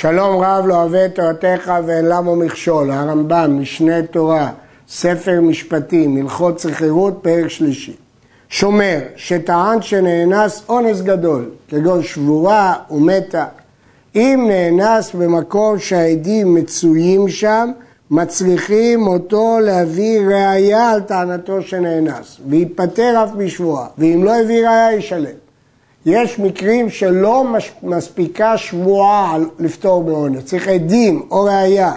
שלום רב לא אוהב את תורתך ואין למו מכשול, הרמב"ם, משנה תורה, ספר משפטים, הלכות שכירות, פרק שלישי. שומר שטען שנאנס אונס גדול, כגון שבורה ומתה, אם נאנס במקום שהעדים מצויים שם, מצריכים אותו להביא ראייה על טענתו שנאנס, וייפטר אף בשבועה, ואם לא הביא ראייה ישלם. יש מקרים שלא מספיקה שבועה לפתור בעונש, צריך עדים או ראייה.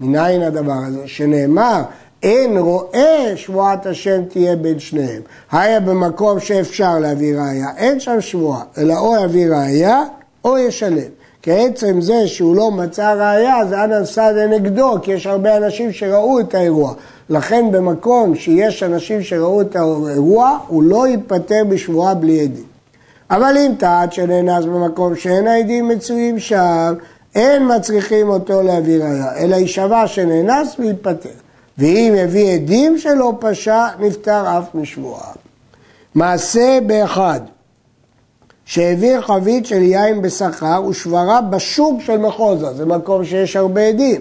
מניין הדבר הזה? שנאמר, אין רואה שבועת השם תהיה בין שניהם. היה במקום שאפשר להביא ראייה, אין שם שבועה, אלא או יביא ראייה או ישלם. כעצם זה שהוא לא מצא ראייה, אז אנא סעדה נגדו, כי יש הרבה אנשים שראו את האירוע. לכן במקום שיש אנשים שראו את האירוע, הוא לא ייפטר בשבועה בלי עדים. אבל אם טעת שנאנס במקום שאין העדים מצויים שם, אין מצריכים אותו להביא ראייה, אלא יישבע שנאנס וייפטר. ואם יביא עדים שלא פשע, נפטר אף משבועה. מעשה באחד, שהעביר חבית של יין בשכר ושברה בשוק של מחוזה, זה מקום שיש הרבה עדים.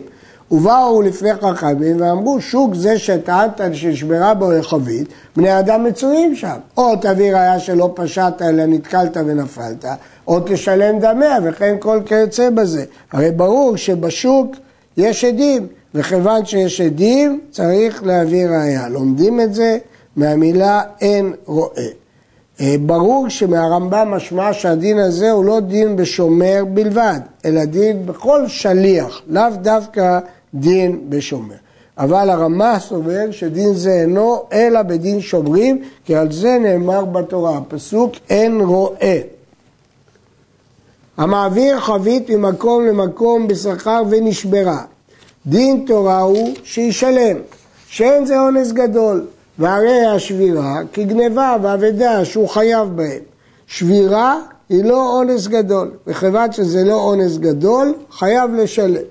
ובאו לפני חכמים ואמרו, שוק זה שטענת ששברה בו חבית, בני אדם מצויים שם. או תביא ראיה שלא פשעת אלא נתקלת ונפלת, או תשלם דמיה וכן כל כיוצא בזה. הרי ברור שבשוק יש עדים, וכיוון שיש עדים צריך להביא ראיה. לומדים את זה מהמילה אין רואה. אה, ברור שמהרמב"ם משמע שהדין הזה הוא לא דין בשומר בלבד, אלא דין בכל שליח, לאו דווקא דין בשומר. אבל הרמ"א סובר שדין זה אינו אלא בדין שומרים, כי על זה נאמר בתורה, הפסוק אין רואה. המעביר חבית ממקום למקום בשכר ונשברה. דין תורה הוא שישלם, שאין זה אונס גדול, והרי השבירה כגניבה ואבדה שהוא חייב בהם. שבירה היא לא אונס גדול, וכיוון שזה לא אונס גדול, חייב לשלם.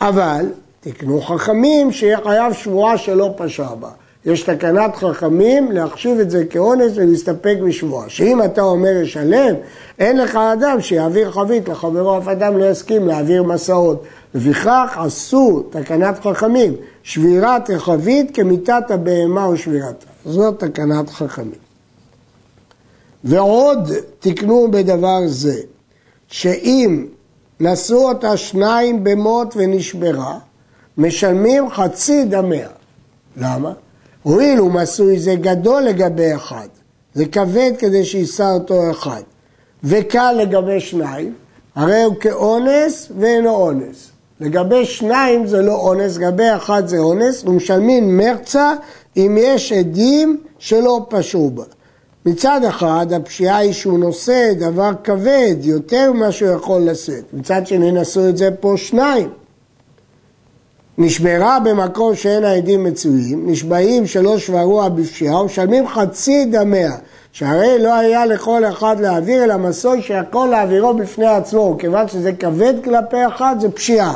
אבל תקנו חכמים שיהיה חייב שבועה שלא פשע בה. יש תקנת חכמים להחשיב את זה כאונס ולהסתפק בשבועה. שאם אתה אומר ישלם, אין לך אדם שיעביר חבית לחברו, אף אדם לא יסכים להעביר מסעות. לפיכך עשו תקנת חכמים, שבירת החבית כמיתת הבהמה ושבירתה. זאת תקנת חכמים. ועוד תקנו בדבר זה, שאם נשאו אותה שניים במות ונשברה, משלמים חצי דמיה. למה? הואיל ומסוי זה גדול לגבי אחד, זה כבד כדי שיישא אותו אחד, וקל לגבי שניים, הרי הוא כאונס ואינו אונס. לגבי שניים זה לא אונס, לגבי אחד זה אונס, ומשלמים מרצה אם יש עדים שלא פשעו בה. מצד אחד הפשיעה היא שהוא נושא דבר כבד יותר ממה שהוא יכול לשאת, מצד שני נשאו את זה פה שניים. נשברה במקום שאין העדים מצויים, נשבעים שלא שברוה בפשיעה ומשלמים חצי דמיה, שהרי לא היה לכל אחד להעביר אלא מסוי שיכול להעבירו בפני עצמו, כיוון שזה כבד כלפי אחד זה פשיעה.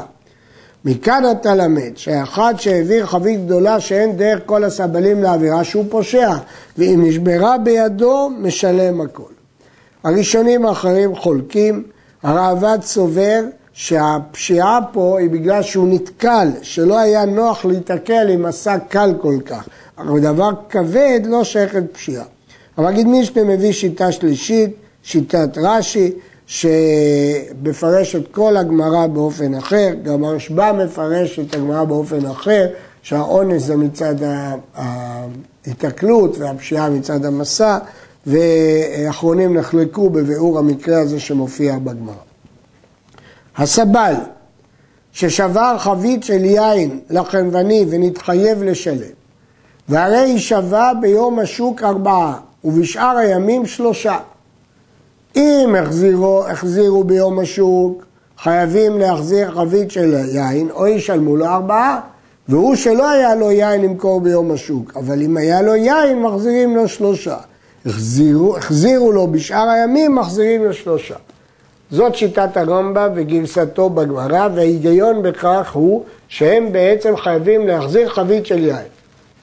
מכאן אתה למד שאחד שהעביר חבית גדולה שאין דרך כל הסבלים להעבירה שהוא פושע, ואם נשברה בידו משלם הכל. הראשונים האחרים חולקים, הראב"ד סובר שהפשיעה פה היא בגלל שהוא נתקל, שלא היה נוח להתקל עם מסע קל כל כך. אבל דבר כבד לא שייך לפשיעה. המגיד מישנה מביא שיטה שלישית, שיטת רש"י, שמפרש את כל הגמרא באופן אחר, גם הרשב"א מפרש את הגמרא באופן אחר, שהאונס זה מצד ההיתקלות והפשיעה מצד המסע, ואחרונים נחלקו בביאור המקרה הזה שמופיע בגמרא. הסבל ששבר חבית של יין לחנווני ונתחייב לשלם, והרי היא שווה ביום השוק ארבעה, ובשאר הימים שלושה. אם החזירו, החזירו ביום השוק, חייבים להחזיר חבית של יין, או ישלמו לו ארבעה. והוא שלא היה לו יין למכור ביום השוק, אבל אם היה לו יין, מחזירים לו שלושה. החזירו, החזירו לו בשאר הימים, מחזירים לו שלושה. זאת שיטת הרמב"ם וגרסתו בגמרא, וההיגיון בכך הוא שהם בעצם חייבים להחזיר חבית של יין.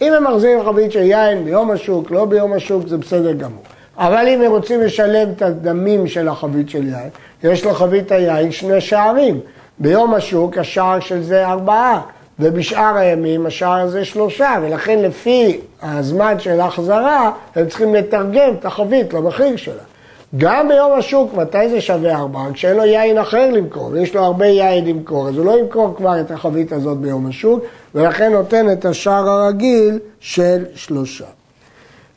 אם הם מחזירים חבית של יין ביום השוק, לא ביום השוק, זה בסדר גמור. אבל אם הם רוצים לשלם את הדמים של החבית של יין, יש לחבית היין שני שערים. ביום השוק השער של זה ארבעה, ובשאר הימים השער הזה שלושה, ולכן לפי הזמן של ההחזרה, הם צריכים לתרגם את החבית למחיר שלה. גם ביום השוק, מתי זה שווה ארבעה? כשאין לו יין אחר למכור, ויש לו הרבה יין למכור, אז הוא לא ימכור כבר את החבית הזאת ביום השוק, ולכן נותן את השער הרגיל של שלושה.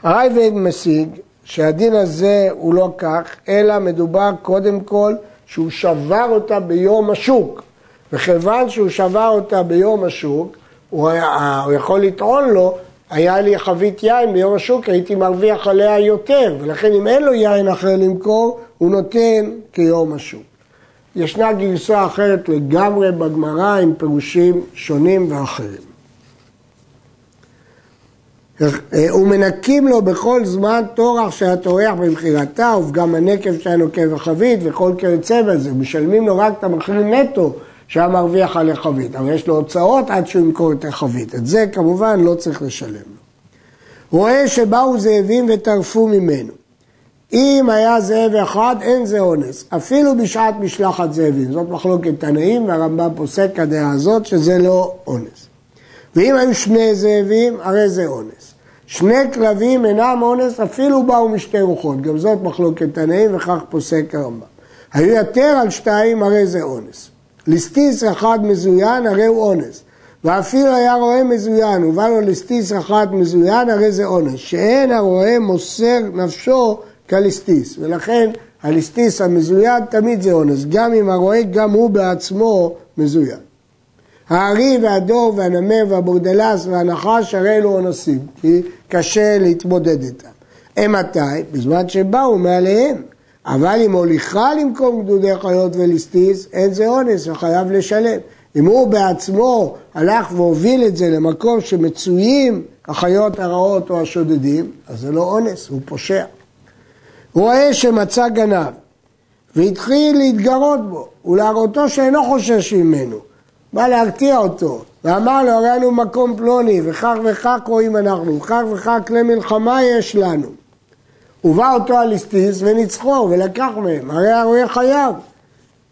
הרייבד משיג שהדין הזה הוא לא כך, אלא מדובר קודם כל שהוא שבר אותה ביום השוק. וכיוון שהוא שבר אותה ביום השוק, הוא, היה, הוא יכול לטעון לו, היה לי חבית יין ביום השוק, הייתי מרוויח עליה יותר, ולכן אם אין לו יין אחר למכור, הוא נותן כיום השוק. ישנה גרסה אחרת לגמרי בגמרא עם פירושים שונים ואחרים. ומנקים לו בכל זמן טורח שהיה טורח במכירתה, ופגם הנקב שהיה נוקב החבית וכל כיוצא בזה. משלמים לו רק את המחיר נטו שהיה מרוויח על החבית, אבל יש לו הוצאות עד שהוא ימכור את החבית. את זה כמובן לא צריך לשלם לו. רואה שבאו זאבים וטרפו ממנו. אם היה זאב אחד, אין זה אונס, אפילו בשעת משלחת זאבים. זאת מחלוקת תנאים, והרמב"ם פוסק כדעה הזאת שזה לא אונס. ואם היו שני זאבים, הרי זה אונס. שני כלבים אינם אונס, אפילו באו משתי רוחות. גם זאת מחלוקת תנאים, וכך פוסק הרמב"ם. היו יותר על שתיים, הרי זה אונס. ליסטיס אחד מזוין, הרי הוא אונס. ואפילו היה רועה מזוין, ובא לו ליסטיס אחד מזוין, הרי זה אונס. שאין הרועה מוסר נפשו כליסטיס. ולכן הליסטיס המזוין תמיד זה אונס. גם אם הרועה, גם הוא בעצמו מזוין. הארי והדור והנמר והבורדלס והנחש הרי אלו אונסים, כי קשה להתמודד איתם. הם מתי? בזמן שבאו מעליהם. אבל אם הוליכה למקום גדודי חיות וליסטיס, אין זה אונס, הוא חייב לשלם. אם הוא בעצמו הלך והוביל את זה למקום שמצויים החיות הרעות או השודדים, אז זה לא אונס, הוא פושע. הוא רואה שמצא גנב והתחיל להתגרות בו ולהראותו שאינו חושש ממנו. בא להרתיע אותו, ואמר לו, הרי לנו מקום פלוני, וכך וכך רואים אנחנו, וכך וכך כלי מלחמה יש לנו. ובא אותו הליסטיס וניצחו ולקח מהם, הרי הרואה חייב,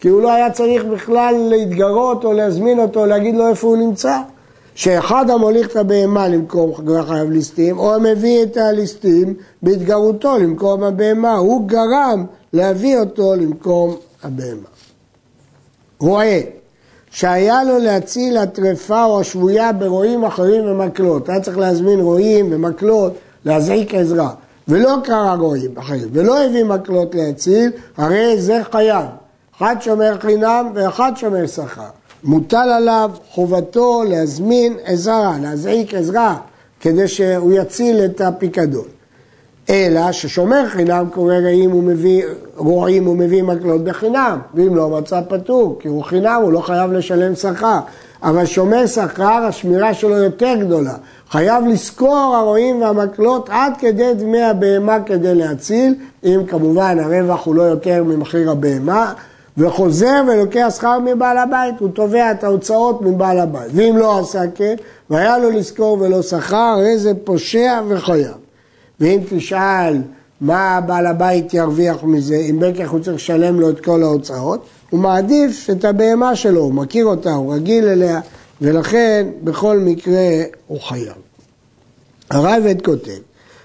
כי הוא לא היה צריך בכלל להתגרות או להזמין אותו, להגיד לו איפה הוא נמצא. שאחד המוליך את הבהמה למקום חייב ליסטים, או המביא את הליסטים בהתגרותו למקום הבהמה, הוא גרם להביא אותו למקום הבהמה. רואה שהיה לו להציל הטרפה או השבויה ברועים אחרים ומקלות. היה צריך להזמין רועים ומקלות, להזעיק עזרה. ולא קרא רועים אחרים, ולא הביא מקלות להציל, הרי זה חייב. אחד שומר חינם ואחד שומר שכר. מוטל עליו חובתו להזמין עזרה, להזעיק עזרה, כדי שהוא יציל את הפיקדון. אלא ששומר חינם קורא רעים הוא מביא, רועים הוא מביא מקלות בחינם, ואם לא מצא פטור, כי הוא חינם, הוא לא חייב לשלם שכר. אבל שומר שכר, השמירה שלו יותר גדולה. חייב לשכור הרועים והמקלות עד כדי דמי הבהמה כדי להציל, אם כמובן הרווח הוא לא יותר ממחיר הבהמה, וחוזר ולוקח שכר מבעל הבית, הוא תובע את ההוצאות מבעל הבית. ואם לא עשה כן, והיה לו לשכור ולא שכר, הרי זה פושע וחייב. ואם תשאל מה בעל הבית ירוויח מזה, אם בכך הוא צריך לשלם לו את כל ההוצאות, הוא מעדיף את הבהמה שלו, הוא מכיר אותה, הוא רגיל אליה, ולכן בכל מקרה הוא חייב. הרייבד כותב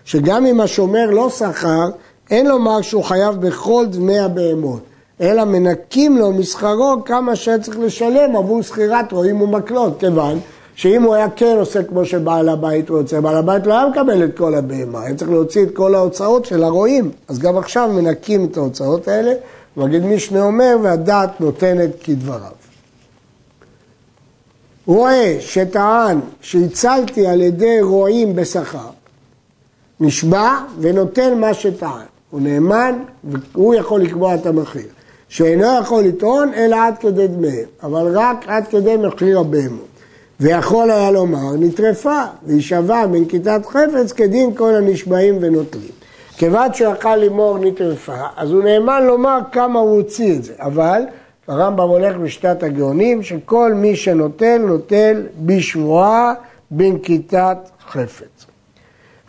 שגם אם השומר לא שכר, אין לומר שהוא חייב בכל דמי הבהמות, אלא מנקים לו משכרו כמה שצריך לשלם עבור שכירת רועים ומקלות, כיוון שאם הוא היה כן עושה כמו שבעל הבית רוצה, בעל הבית לא היה מקבל את כל הבהמה, היה צריך להוציא את כל ההוצאות של הרועים, אז גם עכשיו מנקים את ההוצאות האלה, מגיד משנה אומר, והדעת נותנת כדבריו. רואה שטען שהצלתי על ידי רועים בשכר, נשבע ונותן מה שטען. הוא נאמן והוא יכול לקבוע את המחיר. שאינו יכול לטעון אלא עד כדי דמיהם, אבל רק עד כדי מחיר הבהמות. ויכול היה לומר, נטרפה והיא בנקיטת חפץ כדין כל הנשבעים ונוטלים. כיוון שהוא יכל לאמור נטרפה, אז הוא נאמן לומר כמה הוא הוציא את זה, אבל הרמב"ם הולך בשיטת הגאונים, שכל מי שנוטל, נוטל בשבועה בנקיטת חפץ.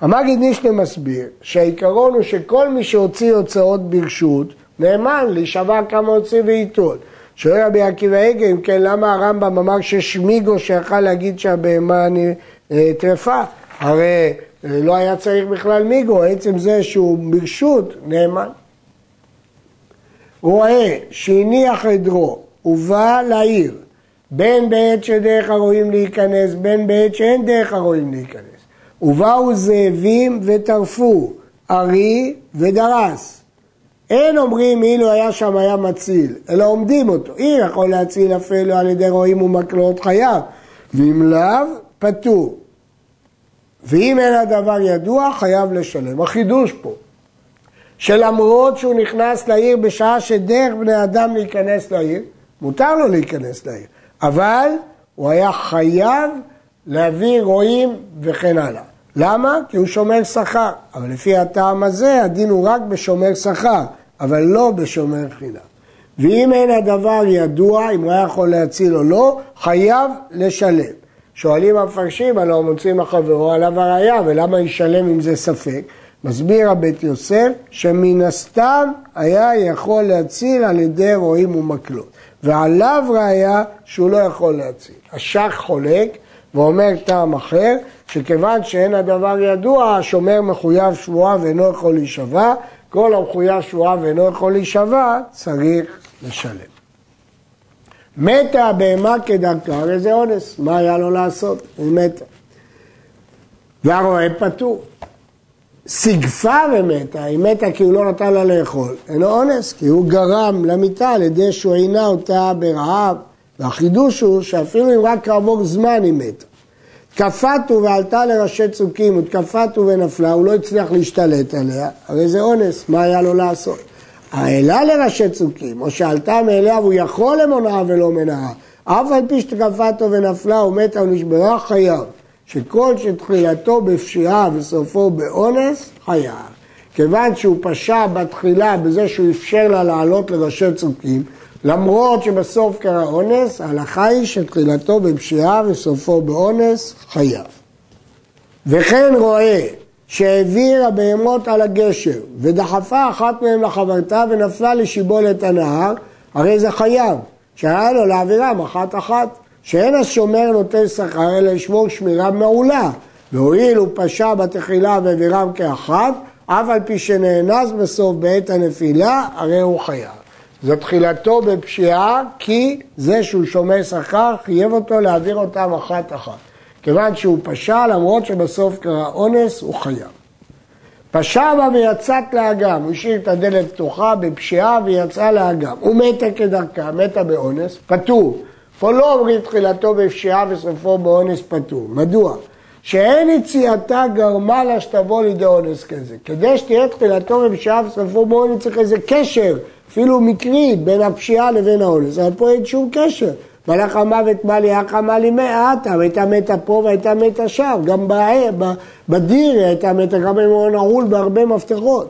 המגיד נישנה מסביר שהעיקרון הוא שכל מי שהוציא הוצאות ברשות, נאמן להישבע כמה הוציא וייטול. שואל רבי עקיבא הגה, אם כן, למה הרמב"ם אמר ששמיגו שיכל להגיד שהבהמה אה, טרפה? הרי אה, לא היה צריך בכלל מיגו, עצם זה שהוא ברשות נאמן. רואה שהניח עדרו ובא לעיר, בין בעת שדרך הרועים להיכנס, בין בעת שאין דרך הרועים להיכנס. ובאו זאבים וטרפו, ארי ודרס. אין אומרים אילו היה שם היה מציל, אלא עומדים אותו. אם יכול להציל אפילו על ידי רועים ומקלות חייב, ואם לאו, פטור. ואם אין הדבר ידוע, חייב לשלם. החידוש פה, שלמרות שהוא נכנס לעיר בשעה שדרך בני אדם להיכנס לעיר, מותר לו להיכנס לעיר, אבל הוא היה חייב להביא רועים וכן הלאה. למה? כי הוא שומר שכר. אבל לפי הטעם הזה, הדין הוא רק בשומר שכר, אבל לא בשומר חינם. ואם אין הדבר ידוע, אם הוא היה יכול להציל או לא, חייב לשלם. שואלים המפרשים, הלא מוצאים החברו עליו הראייה, ולמה ישלם אם זה ספק? מסביר הבית יוסף, שמן הסתם היה יכול להציל על ידי רועים ומקלות. ועליו ראייה שהוא לא יכול להציל. השח חולק ואומר טעם אחר, שכיוון שאין הדבר ידוע, השומר מחויב שבועה ואינו יכול להישבע, כל המחויב שבועה ואינו יכול להישבע, צריך לשלם. מתה הבהמה כדרכה, הרי זה אונס, מה היה לו לעשות? היא מתה. והרועה פטור. סיגפה ומתה, היא מתה כי הוא לא נתן לה לאכול, אינו אונס, כי הוא גרם למיתה על ידי שהוא עינה אותה ברעב, והחידוש הוא שאפילו אם רק כעבור זמן היא מתה. תקפתו ועלתה לראשי צוקים, ותקפתו ונפלה, הוא לא הצליח להשתלט עליה, הרי זה אונס, מה היה לו לעשות? העלה לראשי צוקים, או שעלתה מאליה והוא יכול למונעה ולא מנעה, אף על פי שתקפתו ונפלה ומתה ונשברה חייב, שכל שתחילתו בפשיעה וסופו באונס, חייב. כיוון שהוא פשע בתחילה בזה שהוא אפשר לה לעלות לראשי צוקים, למרות שבסוף קרה אונס, ההלכה היא שתחילתו בפשיעה וסופו באונס, חייב. וכן רואה שהעביר הבהמות על הגשר ודחפה אחת מהן לחברתה ונפלה לשיבולת הנהר, הרי זה חייב, שהיה לו להעבירם אחת אחת, שאין השומר נותן שכר אלא לשמור שמירה מעולה, והואיל הוא פשע בתחילה והעבירם כאחת, אף על פי שנאנס בסוף בעת הנפילה, הרי הוא חייב. זו תחילתו בפשיעה, כי זה שהוא שומר שכר חייב אותו להעביר אותם אחת אחת. כיוון שהוא פשע, למרות שבסוף קרה אונס, הוא חייב. פשע בה ויצאת לאגם, הוא השאיר את הדלת פתוחה בפשיעה ויצאה לאגם. הוא מתה כדרכה, מתה באונס, פטור. פה לא אומרים תחילתו בפשיעה וסופו באונס פטור. מדוע? שאין יציאתה גרמה לה שתבוא לידי אונס כזה. כדי שתהיה תחילתו בפשיעה וסופו באונס צריך איזה קשר, אפילו מקרי, בין הפשיעה לבין האונס. אבל פה אין שום קשר. מלאך המוות בא לי, אך אמר לי מעטה, והייתה מתה פה והייתה מתה שם, גם בדיר היא הייתה מתה, גם אם הוא נעול בהרבה מפתחות.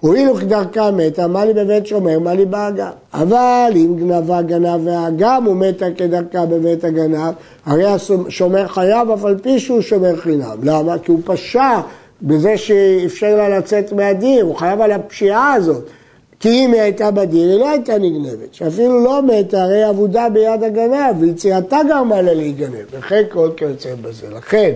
הואילו כדרכה מתה, מה לי בבית שומר, מה לי באגם. אבל אם גנבה גנב והאגם, הוא מתה כדרכה בבית הגנב, הרי השומר חייב אף על פי שהוא שומר חינם. למה? כי הוא פשע בזה שאפשר לה לצאת מהדיר, הוא חייב על הפשיעה הזאת. כי אם היא הייתה בדיר, היא לא הייתה נגנבת, שאפילו לא מתה, הרי אבודה ביד הגנב, ויציאתה גרמה לה להיגנב, וכן כל כיוצא בזה. לכן,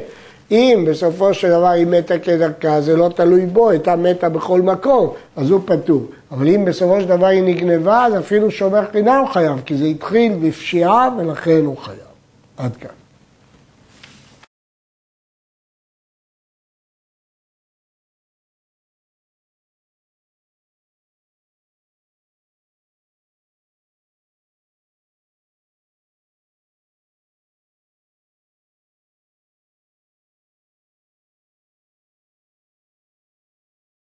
אם בסופו של דבר היא מתה כדרכה, זה לא תלוי בו, הייתה מתה בכל מקום, אז הוא פטור. אבל אם בסופו של דבר היא נגנבה, אז אפילו שומר חינם חייב, כי זה התחיל בפשיעה ולכן הוא חייב. עד כאן.